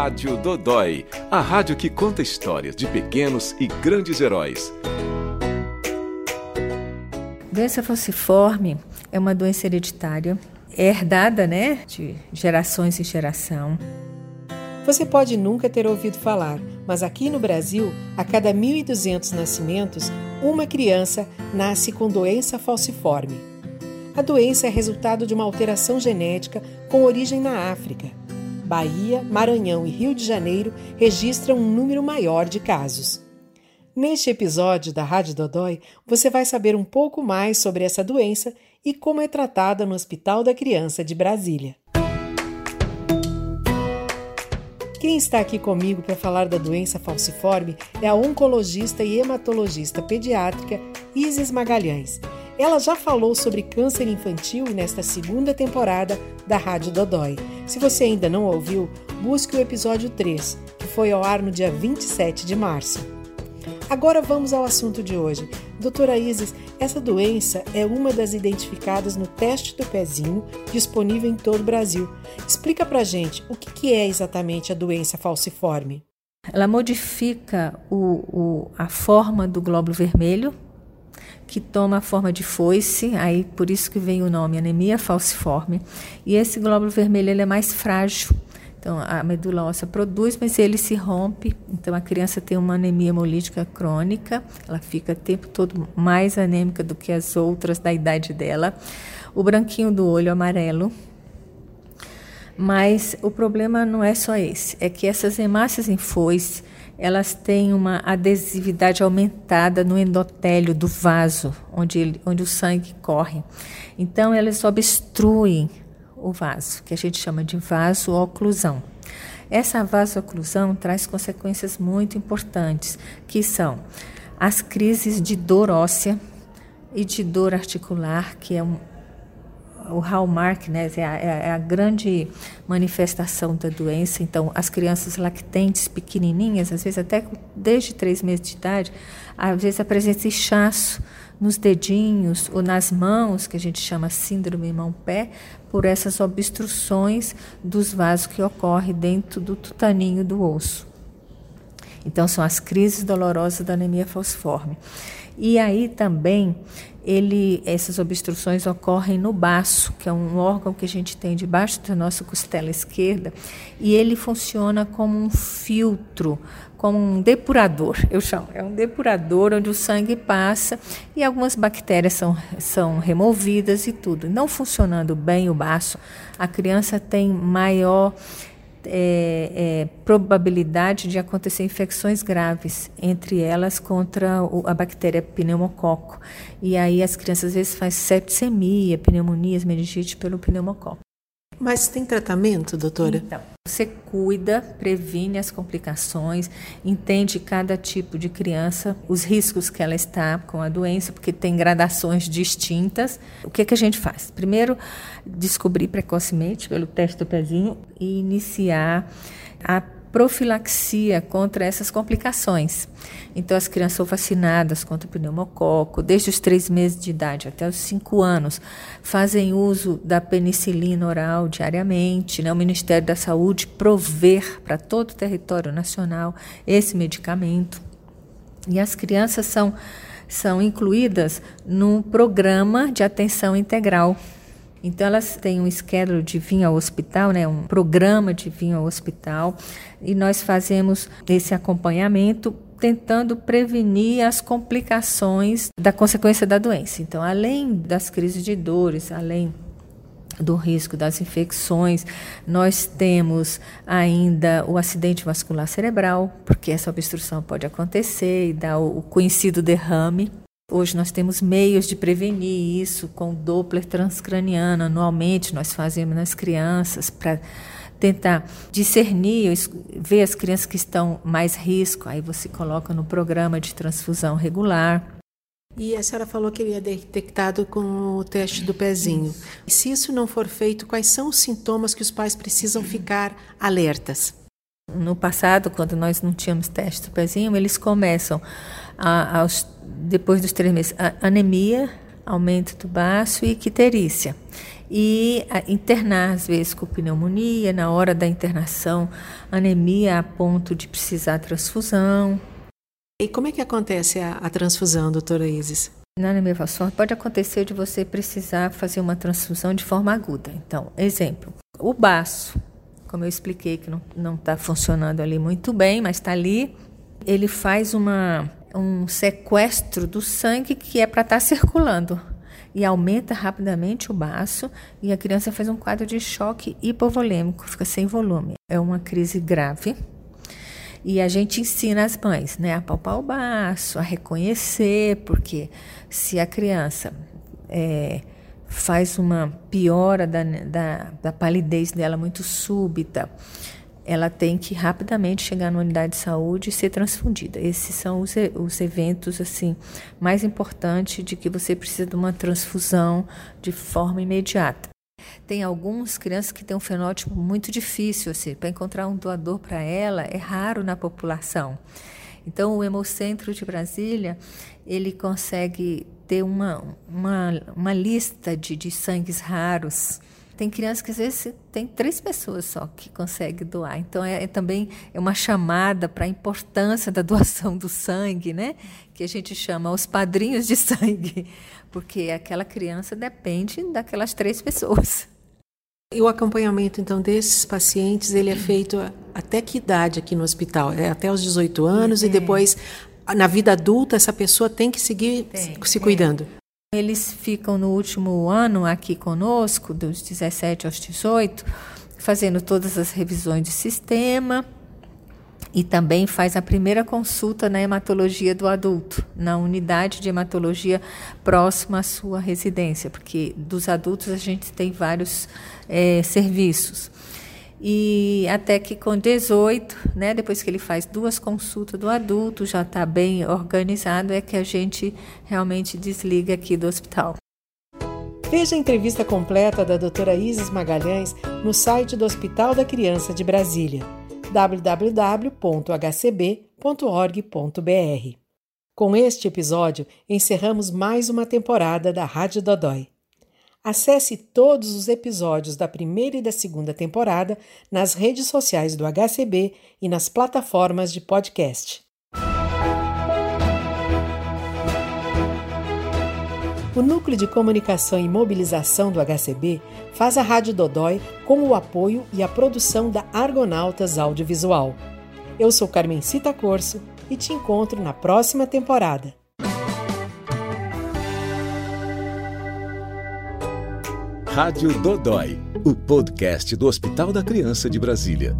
Rádio Dodói, a rádio que conta histórias de pequenos e grandes heróis. Doença falciforme é uma doença hereditária, é herdada, né, de gerações em geração. Você pode nunca ter ouvido falar, mas aqui no Brasil, a cada 1.200 nascimentos, uma criança nasce com doença falciforme. A doença é resultado de uma alteração genética com origem na África. Bahia, Maranhão e Rio de Janeiro registram um número maior de casos. Neste episódio da Rádio Dodói, você vai saber um pouco mais sobre essa doença e como é tratada no Hospital da Criança de Brasília. Quem está aqui comigo para falar da doença falciforme é a oncologista e hematologista pediátrica Isis Magalhães. Ela já falou sobre câncer infantil nesta segunda temporada da Rádio Dodói. Se você ainda não ouviu, busque o episódio 3, que foi ao ar no dia 27 de março. Agora vamos ao assunto de hoje. Doutora Isis, essa doença é uma das identificadas no teste do pezinho, disponível em todo o Brasil. Explica pra gente o que é exatamente a doença falciforme. Ela modifica o, o, a forma do glóbulo vermelho, que toma a forma de foice, aí por isso que vem o nome anemia falciforme. E esse glóbulo vermelho ele é mais frágil. Então a medula óssea produz, mas ele se rompe. Então a criança tem uma anemia hemolítica crônica, ela fica o tempo todo mais anêmica do que as outras da idade dela. O branquinho do olho amarelo, mas o problema não é só esse, é que essas hemácias em foice, elas têm uma adesividade aumentada no endotélio do vaso, onde, ele, onde o sangue corre. Então, elas obstruem o vaso, que a gente chama de vaso-oclusão. Essa vaso-oclusão traz consequências muito importantes, que são as crises de dor óssea e de dor articular, que é um, o hallmark, né, é a, é a, grande manifestação da doença. Então, as crianças lactentes pequenininhas, às vezes até desde três meses de idade, às vezes apresenta inchaço nos dedinhos ou nas mãos, que a gente chama síndrome mão-pé, por essas obstruções dos vasos que ocorrem dentro do tutaninho do osso. Então, são as crises dolorosas da anemia falciforme. E aí também ele, essas obstruções ocorrem no baço, que é um órgão que a gente tem debaixo da nossa costela esquerda, e ele funciona como um filtro, como um depurador, eu chamo. É um depurador onde o sangue passa e algumas bactérias são, são removidas e tudo. Não funcionando bem o baço, a criança tem maior é, é, probabilidade de acontecer infecções graves, entre elas contra o, a bactéria pneumococo. E aí as crianças às vezes fazem septicemia, pneumonias, meningite pelo pneumococo. Mas tem tratamento, doutora? Então, você cuida, previne as complicações, entende cada tipo de criança, os riscos que ela está com a doença, porque tem gradações distintas. O que, que a gente faz? Primeiro, descobrir precocemente pelo teste do pezinho e iniciar a profilaxia contra essas complicações. Então, as crianças são vacinadas contra o pneumococo desde os três meses de idade até os cinco anos, fazem uso da penicilina oral diariamente. Né? O Ministério da Saúde prover para todo o território nacional esse medicamento. E as crianças são, são incluídas num programa de atenção integral então elas têm um schedule de vir ao hospital, né, um programa de vir ao hospital, e nós fazemos esse acompanhamento tentando prevenir as complicações da consequência da doença. Então, além das crises de dores, além do risco das infecções, nós temos ainda o acidente vascular cerebral, porque essa obstrução pode acontecer e dar o conhecido derrame. Hoje nós temos meios de prevenir isso com Doppler transcraniano. Anualmente nós fazemos nas crianças para tentar discernir, ver as crianças que estão mais risco. Aí você coloca no programa de transfusão regular. E a senhora falou que ele é detectado com o teste do pezinho. E se isso não for feito, quais são os sintomas que os pais precisam ficar alertas? No passado, quando nós não tínhamos teste do pezinho, eles começam a, depois dos três meses, anemia, aumento do baço e icterícia. e internar, às vezes, com pneumonia, na hora da internação, anemia a ponto de precisar transfusão. E como é que acontece a, a transfusão, doutora Isis? Na anemia falciforme pode acontecer de você precisar fazer uma transfusão de forma aguda. Então, exemplo, o baço, como eu expliquei que não está funcionando ali muito bem, mas está ali, ele faz uma, um sequestro do sangue que é para estar tá circulando e aumenta rapidamente o baço e a criança faz um quadro de choque hipovolêmico, fica sem volume. É uma crise grave. E a gente ensina as mães né, a palpar o baço, a reconhecer, porque se a criança é, faz uma piora da, da, da palidez dela muito súbita, ela tem que rapidamente chegar na unidade de saúde e ser transfundida. Esses são os, os eventos assim mais importantes de que você precisa de uma transfusão de forma imediata. Tem algumas crianças que têm um fenótipo muito difícil, assim, para encontrar um doador para ela é raro na população. Então, o Hemocentro de Brasília, ele consegue ter uma, uma, uma lista de, de sangues raros tem crianças que às vezes tem três pessoas só que conseguem doar. Então é, é também é uma chamada para a importância da doação do sangue, né? Que a gente chama os padrinhos de sangue, porque aquela criança depende daquelas três pessoas. E o acompanhamento então desses pacientes, ele é feito até que idade aqui no hospital? É até os 18 anos é. e depois na vida adulta essa pessoa tem que seguir tem, se cuidando. É. Eles ficam no último ano aqui conosco, dos 17 aos 18, fazendo todas as revisões de sistema e também faz a primeira consulta na hematologia do adulto, na unidade de hematologia próxima à sua residência, porque dos adultos a gente tem vários é, serviços. E até que com 18, né, depois que ele faz duas consultas do adulto, já está bem organizado, é que a gente realmente desliga aqui do hospital. Veja a entrevista completa da doutora Isis Magalhães no site do Hospital da Criança de Brasília, www.hcb.org.br. Com este episódio, encerramos mais uma temporada da Rádio Dodói. Acesse todos os episódios da primeira e da segunda temporada nas redes sociais do HCB e nas plataformas de podcast. O Núcleo de Comunicação e Mobilização do HCB faz a Rádio Dodói com o apoio e a produção da Argonautas Audiovisual. Eu sou Carmencita Corso e te encontro na próxima temporada. Rádio Dodói, o podcast do Hospital da Criança de Brasília.